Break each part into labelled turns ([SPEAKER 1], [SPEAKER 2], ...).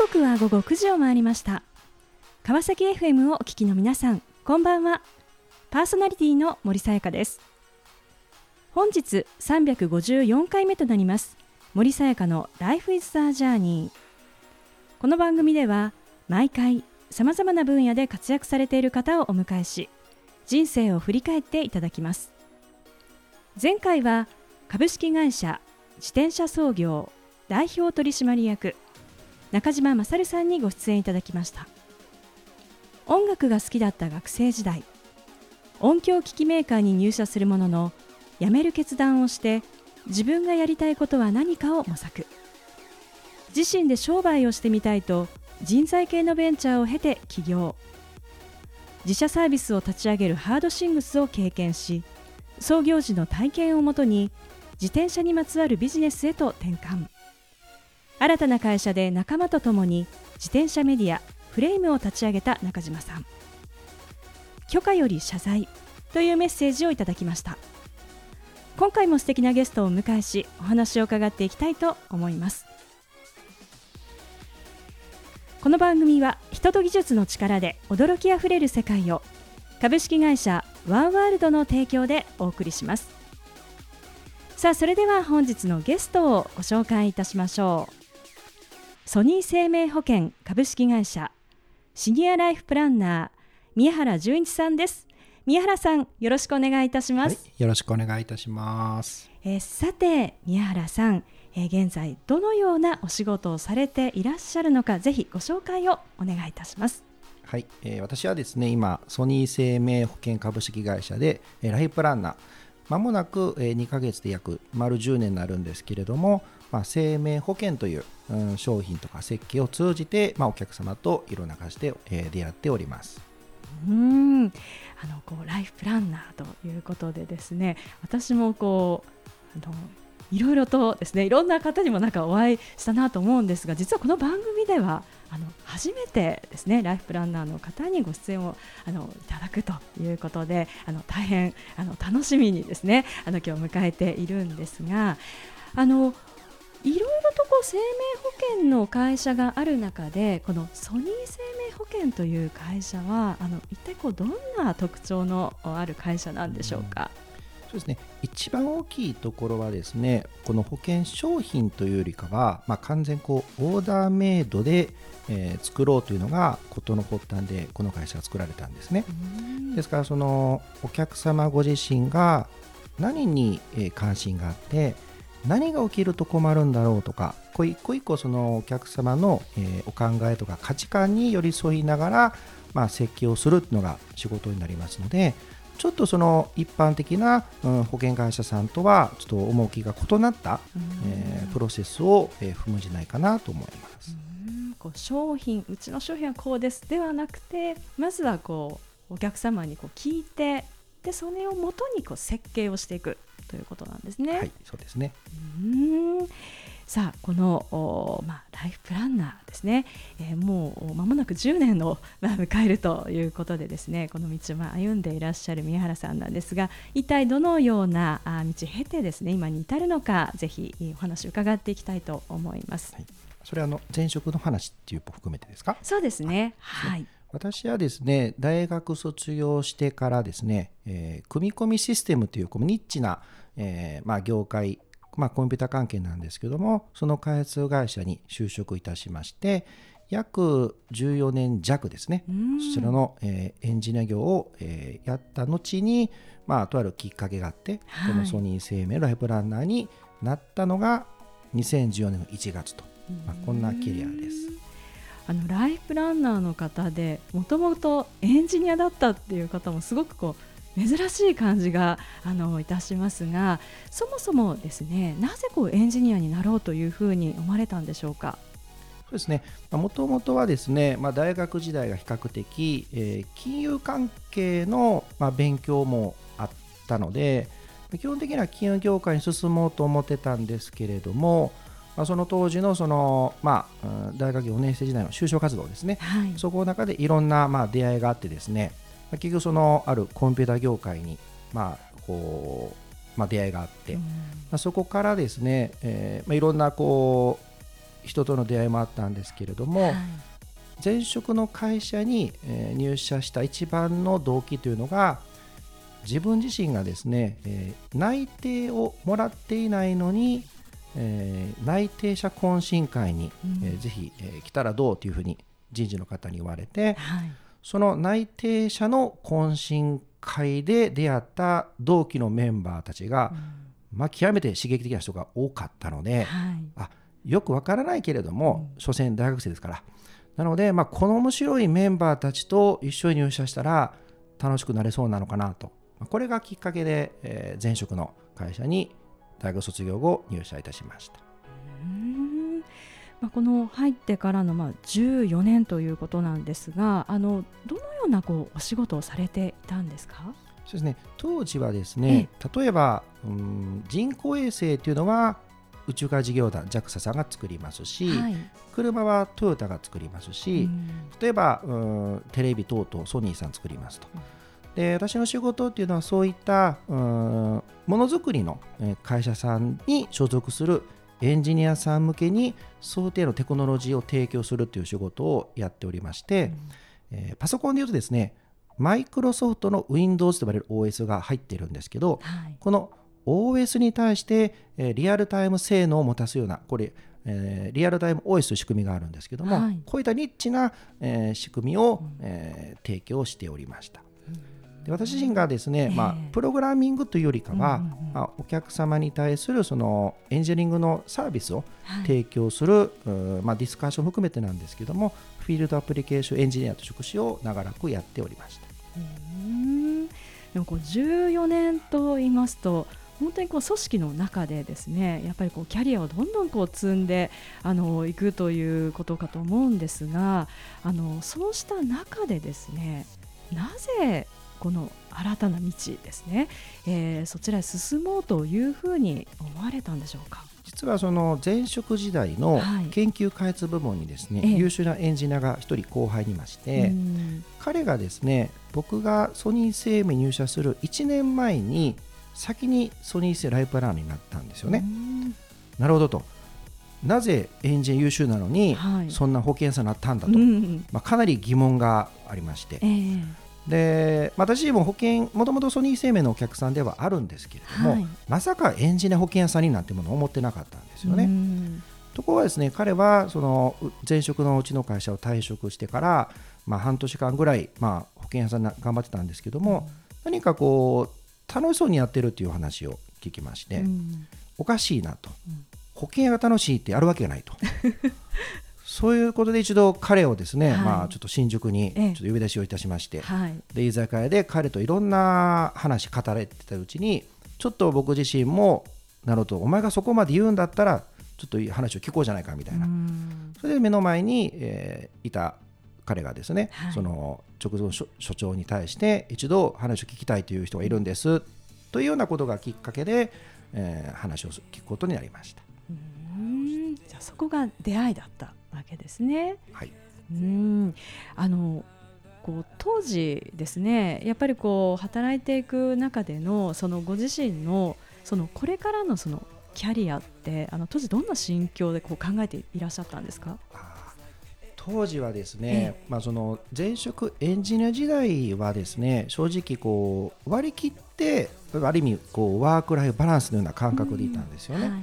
[SPEAKER 1] 刻は午後9時を回りました。川崎 FM をお聞きの皆さんこんばんは。パーソナリティの森さやかです。本日354回目となります森さやかの Life is the Journey この番組では毎回さまざまな分野で活躍されている方をお迎えし人生を振り返っていただきます。前回は株式会社自転車創業代表取締役中島勝さんにご出演いただきました。音楽が好きだった学生時代音響機器メーカーに入社するものの辞める決断をして自分がやりたいことは何かを模索。自身で商売をしてみたいと人材系のベンチャーを経て起業。自社サービスを立ち上げるハードシングスを経験し創業時の体験をもとに自転車にまつわるビジネスへと転換。新たな会社で仲間と共に自転車メディアフレームを立ち上げた中島さん。許可より謝罪というメッセージをいただきました。今回も素敵なゲストをお迎えしお話を伺っていきたいと思います。この番組は人と技術の力で驚きあふれる世界を株式会社ワンワールドの提供でお送りします。さあそれでは本日のゲストをご紹介いたしましょう。ソニー生命保険株式会社シニアライフプランナー宮原純一さんです。宮原さんよろしくお願いいたします、は
[SPEAKER 2] い、よろしくお願いいたします。
[SPEAKER 1] えー、さて宮原さん、えー、現在どのようなお仕事をされていらっしゃるのかぜひご紹介をお願いいたします。
[SPEAKER 2] はい、えー、私はですね今ソニー生命保険株式会社で、えー、ライフプランナー。まもなく、えー、2ヶ月で約丸10年になるんですけれども、まあ、生命保険という、うん、商品とか設計を通じて、まあ、お客様といろんな感じで、えー、出会っております。
[SPEAKER 1] うんあのこうライフプランナーということでですね私もこうあのいろいろとですねいろんな方にもなんかお会いしたなと思うんですが実はこの番組ではあの初めてですねライフプランナーの方にご出演をあのいただくということであの大変あの楽しみにですねあの今日迎えているんですがあのいろいろとこう生命保険の会社がある中でこのソニー生命保険という会社はあの一体こうどんな特徴のある会社なんでしょうか？
[SPEAKER 2] そうですね。一番大きいところはですねこの保険商品というよりかは、まあ、完全こうオーダーメイドで、えー、作ろうというのが事の発端でこの会社が作られたんですね。ですからそのお客様ご自身が何に関心があって何が起きると困るんだろうとかこう一個一個そのお客様の、えお考えとか価値観に寄り添いながら、まあ、設計をするっていうのが仕事になりますのでちょっとその一般的な、うん、保険会社さんとはちょっと趣が異なった、えー、プロセスを、えー、踏むんじゃないかなと思います。
[SPEAKER 1] こう商品うちの商品はこうですではなくてまずはこうお客様にこう聞いてでそれをもとにこう設計をしていくということなんですね。
[SPEAKER 2] はい、そうですね。
[SPEAKER 1] うん。さあこのまあ、ライフプランナーですね、えー、もう間もなく10年を、まあ、迎えるということでですねこの道を、まあ、歩んでいらっしゃる宮原さんなんですが一体どのようなあ道を経てですね今に至るのかぜひお話を伺っていきたいと思います。はい、
[SPEAKER 2] それはあの前職の話っていう含めてですか？
[SPEAKER 1] そうですね。はい。
[SPEAKER 2] 私はですね大学卒業してからですね、えー、組み込みシステムというこのニッチな、えー、まあ、業界、まあ、コンピュータ関係なんですけどもその開発会社に就職いたしまして約14年弱ですね。そちらの、えー、エンジニア業を、えやった後に、まあ、とあるきっかけがあって、はい、このソニー生命ライフプランナーになったのが2014年の1月と、まあ、こんなキャリアです。
[SPEAKER 1] あのライフプランナーの方でもともとエンジニアだったっていう方もすごくこう珍しい感じがあのいたしますがそもそもですねなぜこうエンジニアになろうというふうに思われたんでしょうか？
[SPEAKER 2] そうですね。もともとはですね、まあ、大学時代が比較的、えー、金融関係の、まあ、勉強もあったので基本的には金融業界に進もうと思ってたんですけれども、まあ、その当時のその、まあ、大学4年生時代の就職活動ですね、はい、そこの中でいろんな、まあ、出会いがあってですね、まあ、結局そのあるコンピューター業界に、まあこうまあ、出会いがあって、まあ、そこからですね、えーまあ、いろんなこう人との出会いもあったんですけれども、
[SPEAKER 1] はい。
[SPEAKER 2] 前職の会社に、えー入社した一番の動機というのが自分自身がですね、えー内定をもらっていないのに、えー内定者懇親会に、
[SPEAKER 1] うん。
[SPEAKER 2] えーぜひ、えー来たらどうというふうに人事の方に言われて
[SPEAKER 1] はい
[SPEAKER 2] その内定者の懇親会で出会った同期のメンバーたちが、まあ、極めて刺激的な人が多かったので、
[SPEAKER 1] はい。
[SPEAKER 2] あよくわからないけれども、所詮大学生ですから。なので、まあ、この面白いメンバーたちと一緒に入社したら楽しくなれそうなのかなと。まあこれがきっかけで、えー前職の会社に大学卒業後入社いたしました。
[SPEAKER 1] うーんまあ、この入ってからのまあ14年ということなんですがあのどのようなこうお仕事をされていたんですか？
[SPEAKER 2] そうですね。当時はですね例えばうん人工衛星というのは宇宙開事業団 JAXA さんが作りますし、
[SPEAKER 1] はい。
[SPEAKER 2] 車はトヨタが作りますし、
[SPEAKER 1] うん。
[SPEAKER 2] 例えばうんテレビ等々ソニーさん作りますと。で私の仕事っていうのはそういったうんものづくりのえー会社さんに所属するエンジニアさん向けに想定のテクノロジーを提供するという仕事をやっておりまして、えーパソコンでいうとですねマイクロソフトの Windows と呼ばれる OS が入っているんですけど
[SPEAKER 1] はい。
[SPEAKER 2] この OS に対して、えーリアルタイム性能を持たすようなこれ、えーリアルタイム OS という仕組みがあるんですけども、
[SPEAKER 1] はい。
[SPEAKER 2] こういったニッチな、えー仕組みを、えー提供しておりました。で私自身がですね、
[SPEAKER 1] ええ。
[SPEAKER 2] まあ、プログラミングというよりかは、
[SPEAKER 1] うんうんうん。
[SPEAKER 2] まあ、お客様に対するそのエンジニアリングのサービスを
[SPEAKER 1] はい。
[SPEAKER 2] 提供する、うーまあ、ディスカッションも含めてなんですけどもフィールドアプリケーションエンジニアと職種を長らくやっておりました。
[SPEAKER 1] うー。んでもこう14年と言いますと本当にこう組織の中でですねやっぱりこうキャリアをどんどんこう積んであのいくということかと思うんですがあのそうした中でですねなぜこの新たな道ですね、えーそちらへ進もうというふうに思われたんでしょうか？
[SPEAKER 2] 実はその前職時代の
[SPEAKER 1] はい。
[SPEAKER 2] 研究開発部門にですね、
[SPEAKER 1] ええ。
[SPEAKER 2] 優秀なエンジニアが一人後輩にいまして、
[SPEAKER 1] うん。
[SPEAKER 2] 彼がですね僕がソニー生命に入社する1年前に先にソニー生ライフプランになったんですよね。
[SPEAKER 1] うん。
[SPEAKER 2] なるほどと。なぜエンジニア優秀なのに、
[SPEAKER 1] はい。
[SPEAKER 2] そんな保険者になったんだと、
[SPEAKER 1] うん。
[SPEAKER 2] まあ、かなり疑問がありまして。
[SPEAKER 1] ええ
[SPEAKER 2] でまあ私も保険もともとソニー生命のお客さんではあるんですけれども、
[SPEAKER 1] はい。
[SPEAKER 2] まさかエンジニア保険屋さんになんてものを思ってなかったんですよね。
[SPEAKER 1] うん。
[SPEAKER 2] ところがですね彼はそのう前職のうちの会社を退職してから、まあ、半年間ぐらい、まあ、保険屋さんな頑張ってたんですけども、何かこう楽しそうにやってるっていう話を聞きまして、
[SPEAKER 1] うん。
[SPEAKER 2] おかしいなと、
[SPEAKER 1] うん。
[SPEAKER 2] 保険屋が楽しいってやるわけがないと そういうことで一度彼をですね、
[SPEAKER 1] はい。
[SPEAKER 2] まあ、ちょっと新宿にち
[SPEAKER 1] え。え
[SPEAKER 2] ょっと呼び出しをいたしまして、
[SPEAKER 1] はい。
[SPEAKER 2] で居酒屋で彼といろんな話語られてたうちにちょっと僕自身もなるほどお前がそこまで言うんだったらちょっといい話を聞こうじゃないかみたいな、
[SPEAKER 1] うん。
[SPEAKER 2] それで目の前に、えーいた彼がですね、
[SPEAKER 1] はい。
[SPEAKER 2] その直属所所長に対して一度話を聞きたいという人がいるんですというようなことがきっかけで、えー話を聞くことになりました。
[SPEAKER 1] うん。じゃあそこが出会いだったわけですね。
[SPEAKER 2] はい
[SPEAKER 1] うんあのこう当時ですねやっぱりこう働いていく中でのそのご自身のそのこれからのそのキャリアってあの当時どんな心境でこう考えていらっしゃったんですか？
[SPEAKER 2] 当時はですね、まあ、その前職エンジニア時代はですね正直こう割り切ってある意味こうワークライフバランスのような感覚でいたんですよね。
[SPEAKER 1] はい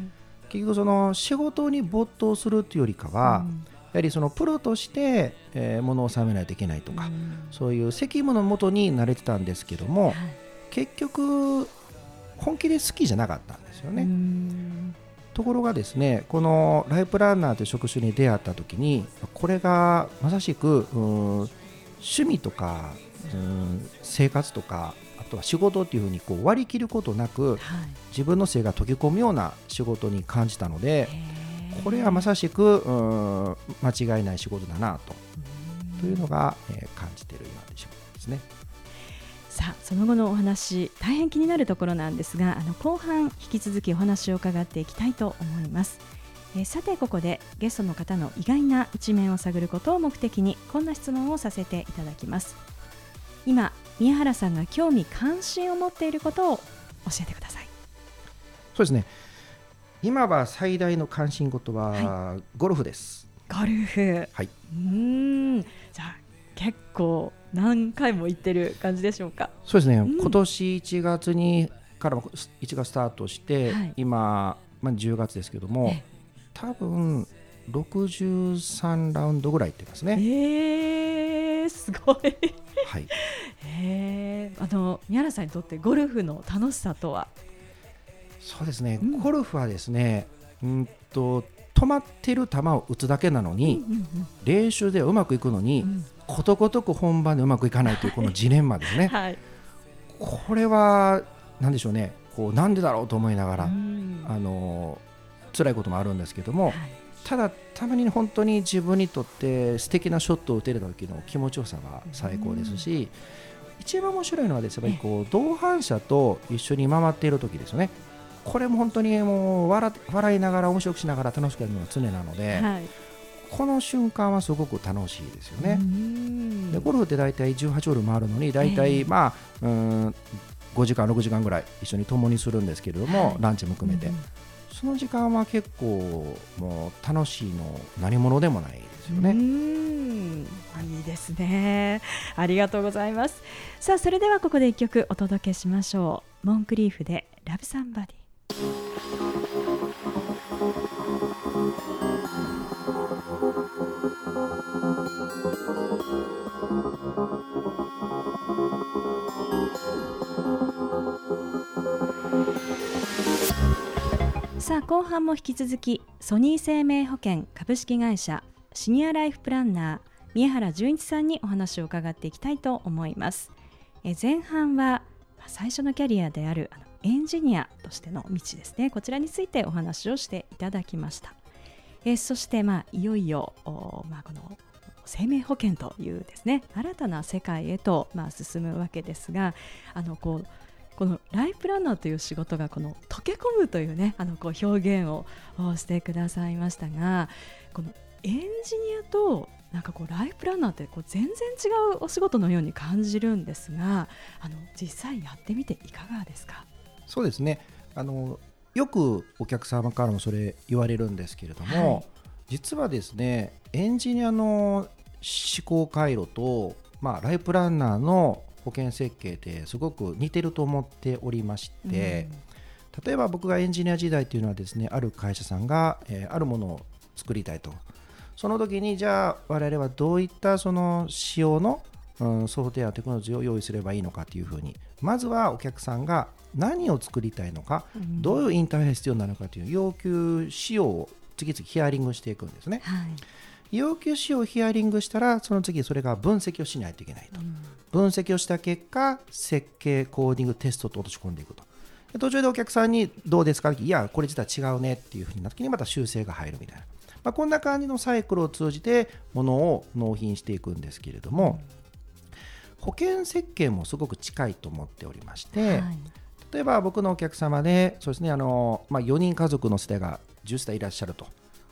[SPEAKER 2] 結局その仕事に没頭するというよりかは、
[SPEAKER 1] うん。
[SPEAKER 2] やはりそのプロとして、えー、ものを収めないといけないとか、
[SPEAKER 1] うん。
[SPEAKER 2] そういう責務のもとに慣れてたんですけども、
[SPEAKER 1] はい。
[SPEAKER 2] 結局本気で好きじゃなかったんですよね。
[SPEAKER 1] うん。
[SPEAKER 2] ところがですねこのライフプランナーという職種に出会った時にこれがまさしくうん趣味とかうん生活とかあとは仕事っていうふうにこう割り切ることなく
[SPEAKER 1] はい。
[SPEAKER 2] 自分の性が溶け込むような仕事に感じたのでこれはまさしくうん間違いない仕事だなと。
[SPEAKER 1] うん。
[SPEAKER 2] というのが、えー感じている今で仕事ですね。
[SPEAKER 1] さあその後のお話大変気になるところなんですがあの後半引き続きお話を伺っていきたいと思います、えーさてここでゲストの方の意外な一面を探ることを目的にこんな質問をさせていただきます。今宮原さんが興味関心を持っていることを教えてください
[SPEAKER 2] そうですね今は最大の関心事はゴルフです。
[SPEAKER 1] ゴルフ
[SPEAKER 2] はい。
[SPEAKER 1] うーんじゃあ結構何回も行ってる感じでしょうか？
[SPEAKER 2] そうですね。
[SPEAKER 1] ん
[SPEAKER 2] 今年1月にから1月スタートして、
[SPEAKER 1] はい
[SPEAKER 2] 今まあ10月ですけども
[SPEAKER 1] え、
[SPEAKER 2] 多分63ラウンドぐらい行ってますね。
[SPEAKER 1] えー、すごい
[SPEAKER 2] はい。
[SPEAKER 1] えー、あの宮原さんにとってゴルフの楽しさとは？
[SPEAKER 2] そうですね。
[SPEAKER 1] うん。
[SPEAKER 2] ゴルフはですね、うんと止まってる球を打つだけなのに、
[SPEAKER 1] うん
[SPEAKER 2] 練習ではうまくいくのに、
[SPEAKER 1] うん。うん
[SPEAKER 2] ことごとく本番でうまくいかないというこのジレンマですね。
[SPEAKER 1] はい。
[SPEAKER 2] これはなんでしょうね。こうなんでだろうと思いながら、
[SPEAKER 1] うん。
[SPEAKER 2] あの辛いこともあるんですけども、
[SPEAKER 1] はい。
[SPEAKER 2] ただたまに本当に自分にとって素敵なショットを打てる時の気持ちよさが最高ですし、一番面白いのはですねこう同伴者と一緒に回っている時ですよね。これも本当にもう笑笑いながら面白くしながら楽しくやるのが常なので、
[SPEAKER 1] はい。
[SPEAKER 2] この瞬間はすごく楽しいですよね。
[SPEAKER 1] うん。
[SPEAKER 2] でゴルフって大体18ホール回るのに大
[SPEAKER 1] え
[SPEAKER 2] 体
[SPEAKER 1] え
[SPEAKER 2] まあうーん5時間6時間ぐらい一緒に共にするんですけれども、
[SPEAKER 1] はい。
[SPEAKER 2] ランチも含めて、
[SPEAKER 1] うん。
[SPEAKER 2] その時間は結構もう楽しいの何者でもないですよ
[SPEAKER 1] う。んいいですね。ありがとうございます。さあ、それではここで一曲お届けしましょう。モンクリーフでラブサンバディ。さあ後半も引き続きソニー生命保険株式会社シニアライフプランナー宮原純一さんにお話を伺っていきたいと思います。え前半は最初のキャリアであるあのエンジニアとしての道ですね。こちらについてお話をしていただきました。えそしてまあいよいよおまあこの生命保険というですね新たな世界へとまあ進むわけですがあのこうこのライフプランナーという仕事がこの溶け込むというねあのこう表現をしてくださいましたがこのエンジニアとなんかこうライフプランナーってこう全然違うお仕事のように感じるんですがあの実際やってみていかがですか？
[SPEAKER 2] そうですね。あのよくお客様からもそれ言われるんですけれども、
[SPEAKER 1] はい。
[SPEAKER 2] 実はですねエンジニアの思考回路と、まあ、ライフプランナーの保険設計ってすごく似てると思っておりまして、例えば僕がエンジニア時代っていうのはですねある会社さんが、えーあるものを作りたいとその時にじゃあ我々はどういったその仕様の、うん、ソフトウェアテクノロジーを用意すればいいのかというふうに。まずはお客さんが何を作りたいのか、
[SPEAKER 1] うん。
[SPEAKER 2] どういうインターフェース必要なのかという要求仕様を次々ヒアリングしていくんですね。
[SPEAKER 1] はい。
[SPEAKER 2] 要求仕様をヒアリングしたらその次それが分析をしないといけないと。
[SPEAKER 1] うん。
[SPEAKER 2] 分析をした結果設計コーディングテストと落とし込んでいくと。で途中でお客さんにどうですか？いやこれ実は違うねっていうふうになった時にまた修正が入るみたいな、まあ、こんな感じのサイクルを通じてものを納品していくんですけれども保険設計もすごく近いと思っておりまして、
[SPEAKER 1] はい。
[SPEAKER 2] 例えば僕のお客様でそうですねあの、まあ、4人家族の世代が10世代いらっしゃると。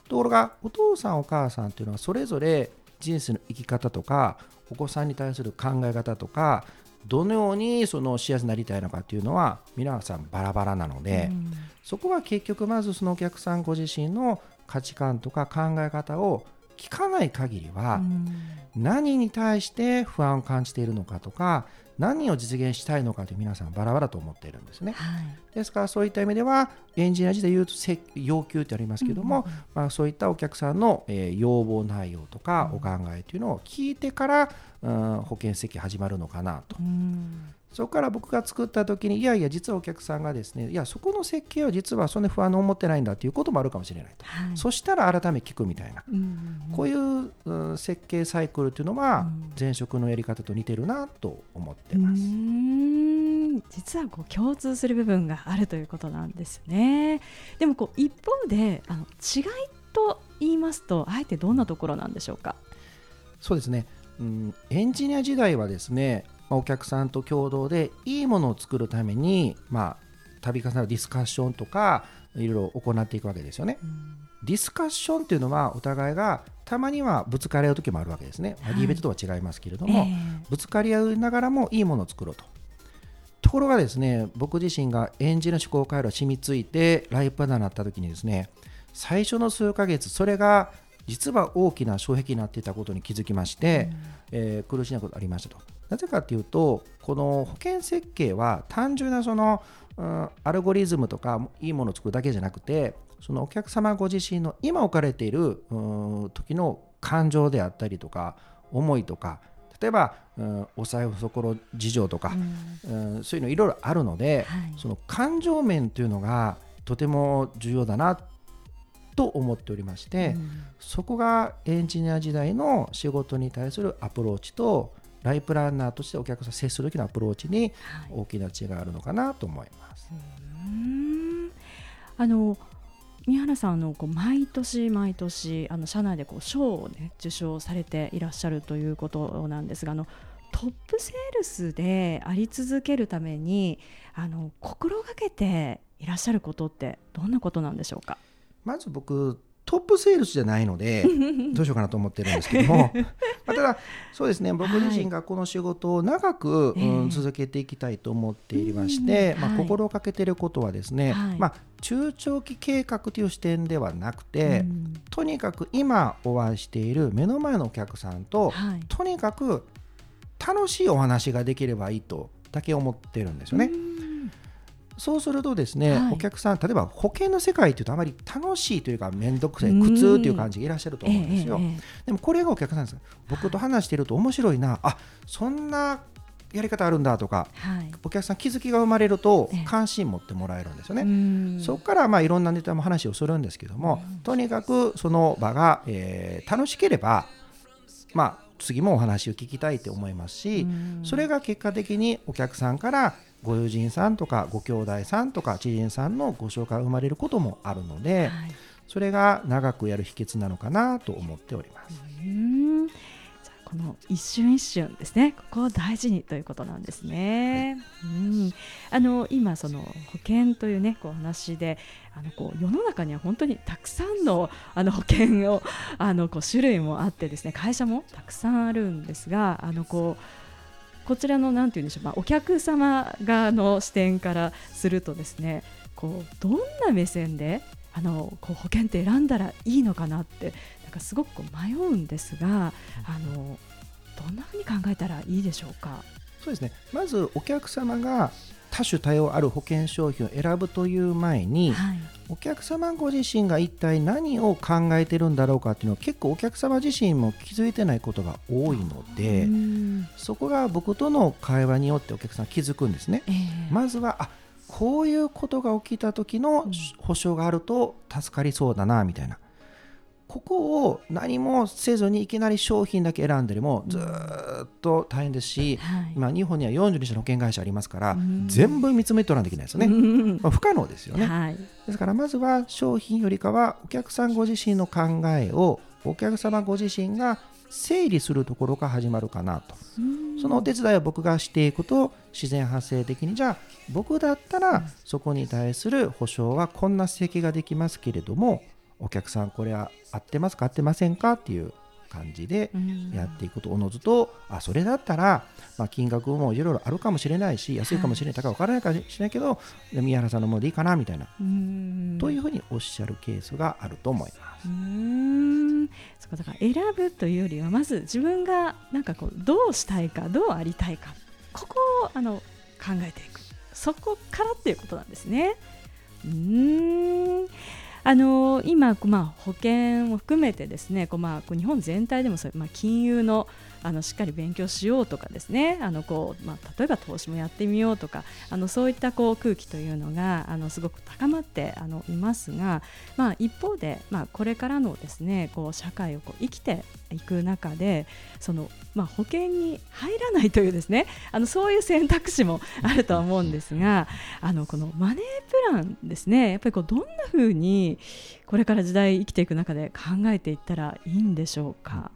[SPEAKER 2] ところがお父さんお母さんというのはそれぞれ人生の生き方とかお子さんに対する考え方とかどのようにその幸せになりたいのかというのは皆さんバラバラなので、
[SPEAKER 1] うん。
[SPEAKER 2] そこは結局まずそのお客さんご自身の価値観とか考え方を聞かない限りは、
[SPEAKER 1] うん。
[SPEAKER 2] 何に対して不安を感じているのかとか何を実現したいのかという皆さんバラバラと思っているんですね。
[SPEAKER 1] はい。
[SPEAKER 2] ですからそういった意味ではエンジニア時代言うとせ要求ってありますけども、
[SPEAKER 1] うんうん
[SPEAKER 2] まあ、そういったお客さんの、えー要望内容とかお考えというのを聞いてから、うん、保険設計始まるのかなと。
[SPEAKER 1] うん
[SPEAKER 2] そこから僕が作った時にいやいや実はお客さんがですねいやそこの設計は実はそんな不安に思ってないんだということもあるかもしれないと、
[SPEAKER 1] はい。
[SPEAKER 2] そしたら改め聞くみたいな。
[SPEAKER 1] うん
[SPEAKER 2] こういう、うん設計サイクルというのは
[SPEAKER 1] うん。
[SPEAKER 2] 前職のやり方と似てるなと思って
[SPEAKER 1] う
[SPEAKER 2] ます。
[SPEAKER 1] 実はこう共通する部分があるということなんですね。でもこう一方であの違いと言いますとあえてどんなところなんでしょうか？
[SPEAKER 2] そうですね、うん、エンジニア時代はですね、まあお客さんと共同でいいものを作るために、まあ、度重なるディスカッションとかいろいろ行っていくわけですよね。
[SPEAKER 1] うん
[SPEAKER 2] ディスカッションっていうのはお互いがたまにはぶつかり合う時もあるわけですね。まあ
[SPEAKER 1] はい
[SPEAKER 2] ディベートとは違いますけれども、
[SPEAKER 1] え
[SPEAKER 2] ぶつかり合いながらもいいものを作ろうと。ところがですね僕自身が園児の思考回路が染みついてライプランナーになった時にですね最初の数ヶ月それが実は大きな障壁になっていたことに気づきまして、うん、えー、苦しいことありましたとなぜかというとこの保険設計は単純なその、うん、アルゴリズムとかいいものを作るだけじゃなくてそのお客様ご自身の今置かれている、うん、時の感情であったりとか思いとか例えば、うん、お財布ろ事情とか、うん、うん、そういうのいろいろあるので、はい、その感情面というのがとても重要だなと思っておりまして、うん、そこがエンジニア時代の仕事に対するアプローチとライプランナーとしてお客さん接する時のアプローチに大きな違いがあるのかなと思います。はい、
[SPEAKER 1] あの宮原さんのこう毎年毎年あの社内でこう賞を、ね、受賞されていらっしゃるということなんですがあのトップセールスであり続けるためにあの心がけていらっしゃることってどんなことなんでしょうか？
[SPEAKER 2] まず僕トップセールスじゃないので どうしようかなと思ってるんですけども。まあ、ただそうですね僕自身がこの仕事を長く、はい、うん、続けていきたいと思っていまして、まあ、心がけていることはですね、はい、まあ、中長期計画という視点ではなくて、とにかく今お会いしている目の前のお客さんと、はい、とにかく楽しいお話ができればいいとだけ思ってるんですよね。そうするとですね、はい、お客さん例えば保険の世界というとあまり楽しいというか面倒くさい苦痛という感じがいらっしゃると思うんですよ、えええ、でもこれがお客さんです。僕と話していると面白いなあそんなやり方あるんだとか、はい、お客さん気づきが生まれると関心持ってもらえるんですよね、そこからまあいろんなネタも話をするんですけども、とにかくその場が、えー、楽しければまあ次もお話を聞きたいと思いますしそれが結果的にお客さんからご友人さんとかご兄弟さんとか知人さんのご紹介が生まれることもあるので、はい、それが長くやる秘訣なのかなと思っております。
[SPEAKER 1] この一瞬一瞬ですね。ここを大事にということなんですね。はい、うん。あの今その保険というねこう話であのこう世の中には本当にたくさんのあの保険をあのこう種類もあってですね会社もたくさんあるんですがあのこうこちらのなんて言うんでしょう、まあ、お客様側の視点からするとですねこうどんな目線であのこう保険って選んだらいいのかなってなんかすごくこう迷うんですが、あのどんなふうに考えたらいいでしょうか？
[SPEAKER 2] そうですね。まずお客様が多種多様ある保険商品を選ぶという前に、はい、お客様ご自身が一体何を考えてるんだろうかっていうのは結構お客様自身も気づいてないことが多いのでそこが僕との会話によってお客さん気づくんですね。えー、まずはあこういうことが起きた時の保証があると助かりそうだなみたいなここを何もせずにいきなり商品だけ選んでもずっと大変ですし、はい、今日本には42社の保険会社ありますから、全部見つめ取らなきゃいけないですよね、まあ、不可能ですよね、はい、ですからまずは商品よりかはお客さんご自身の考えをお客様ご自身が整理するところから始まるかなと。そのお手伝いは僕がしていくと自然発生的にじゃあ僕だったらそこに対する保証はこんな指摘ができますけれどもお客さんこれは合ってますか合ってませんかっていう感じでやっていくとおのずとあそれだったら、まあ、金額もいろいろあるかもしれないし安いかもしれない高いか分からないかもしれないけど宮原さんのものでいいかなみたいな。というふうにおっしゃるケースがあると思います。うん。
[SPEAKER 1] そうだから選ぶというよりはまず自分がなんかこうどうしたいかどうありたいか。ここをあの考えていく。そこからっていうことなんですね。うんあの今、まあ、保険を含めてですねこう、まあ、日本全体でもそう、まあ、金融のあのしっかり勉強しようとかですね。あのこう、まあ、例えば投資もやってみようとかあのそういったこう空気というのがあのすごく高まってあのいますが、まあ、一方で、まあ、これからのですねこう社会をこう生きていく中でその、まあ、保険に入らないというですねあのそういう選択肢もあるとは思うんですがあのこのマネープランですねやっぱりこうどんなふうにこれから時代生きていく中で考えていったらいいんでしょうか？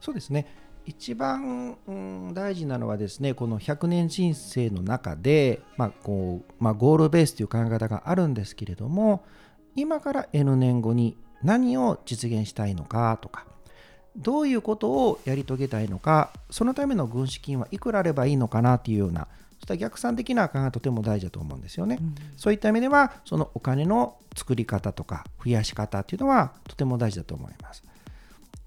[SPEAKER 2] そうですね一番、うん、大事なのはですねこの100年人生の中で、まあこうまあ、ゴールベースという考え方があるんですけれども今から N 年後に何を実現したいのかとかどういうことをやり遂げたいのかそのための軍資金はいくらあればいいのかなというようなしたら逆算的な考えがとても大事だと思うんですよね、
[SPEAKER 1] うん。
[SPEAKER 2] そういった意味ではそのお金の作り方とか増やし方っていうのはとても大事だと思います。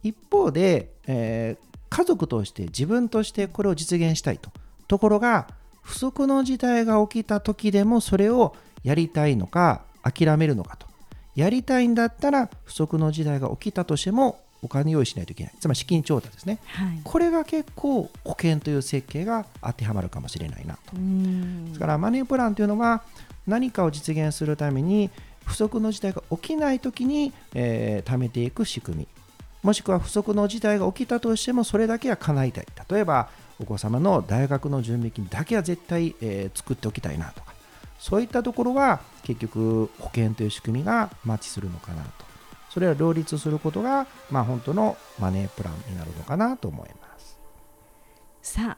[SPEAKER 2] 一方で、えー家族として自分としてこれを実現したいと。ところが不測の事態が起きた時でもそれをやりたいのか諦めるのかと。やりたいんだったら不測の事態が起きたとしてもお金用意しないといけない。つまり資金調達ですね。
[SPEAKER 1] はい。
[SPEAKER 2] これが結構保険という設計が当てはまるかもしれないなと。
[SPEAKER 1] うん。
[SPEAKER 2] ですからマネープランというのは何かを実現するために不測の事態が起きないときに、えー貯めていく仕組みもしくは不測の事態が起きたとしてもそれだけは叶えたい。例えばお子様の大学の準備金だけは絶対、えー作っておきたいなとか。そういったところは結局保険という仕組みがマッチするのかなと。それを両立することが、まあ、本当のマネープランになるのかなと思います。
[SPEAKER 1] さあ、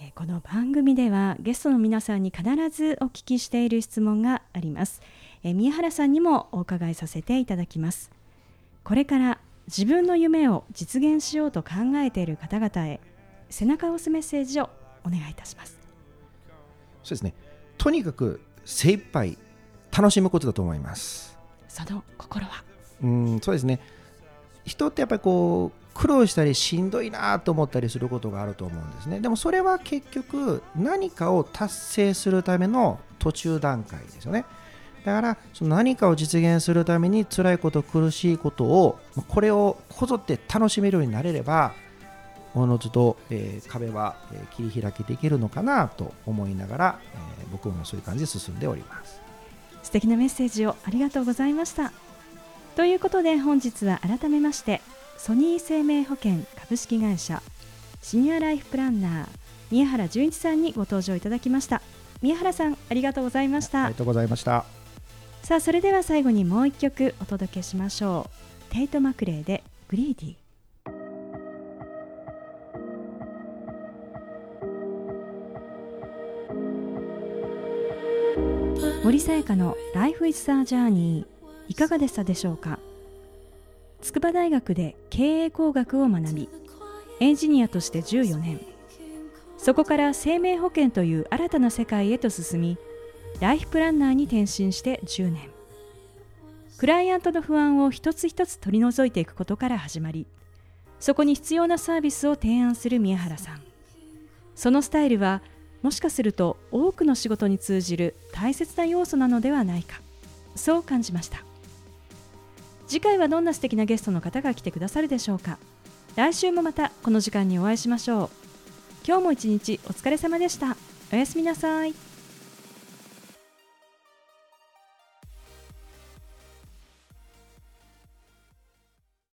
[SPEAKER 1] えこの番組ではゲストの皆さんに必ずお聞きしている質問があります、え宮原さんにもお伺いさせていただきます。これから自分の夢を実現しようと考えている方々へ背中を押すメッセージをお願いいたします。
[SPEAKER 2] そうですね。とにかく精一杯楽しむことだと思います。
[SPEAKER 1] その心は？
[SPEAKER 2] うんそうですね。人ってやっぱりこう苦労したりしんどいなと思ったりすることがあると思うんですね。でもそれは結局何かを達成するための途中段階ですよねだからその何かを実現するために辛いこと苦しいことをまあこれをこぞって楽しめるようになれればおのずと、えー壁は、えー切り開けていけるのかなと思いながら、えー僕もそういう感じで進んでおります。
[SPEAKER 1] 素敵なメッセージをありがとうございました。ということで本日は改めましてソニー生命保険株式会社シニアライフプランナー宮原純一さんにご登場いただきました。宮原さんありがとうございました。
[SPEAKER 2] ありがとうございました
[SPEAKER 1] さあそれでは最後にもう一曲お届けしましょう。テイト・マクレーでグリーディ森さやかの Life is a Journey いかがでしたでしょうか？筑波大学で経営工学を学びエンジニアとして14年。そこから生命保険という新たな世界へと進みライフプランナーに転身して10年。クライアントの不安を一つ一つ取り除いていくことから始まりそこに必要なサービスを提案する宮原さん。そのスタイルはもしかすると多くの仕事に通じる大切な要素なのではないかそう感じました。次回はどんな素敵なゲストの方が来てくださるでしょうか。来週もまたこの時間にお会いしましょう。今日も一日お疲れ様でした。おやすみなさい。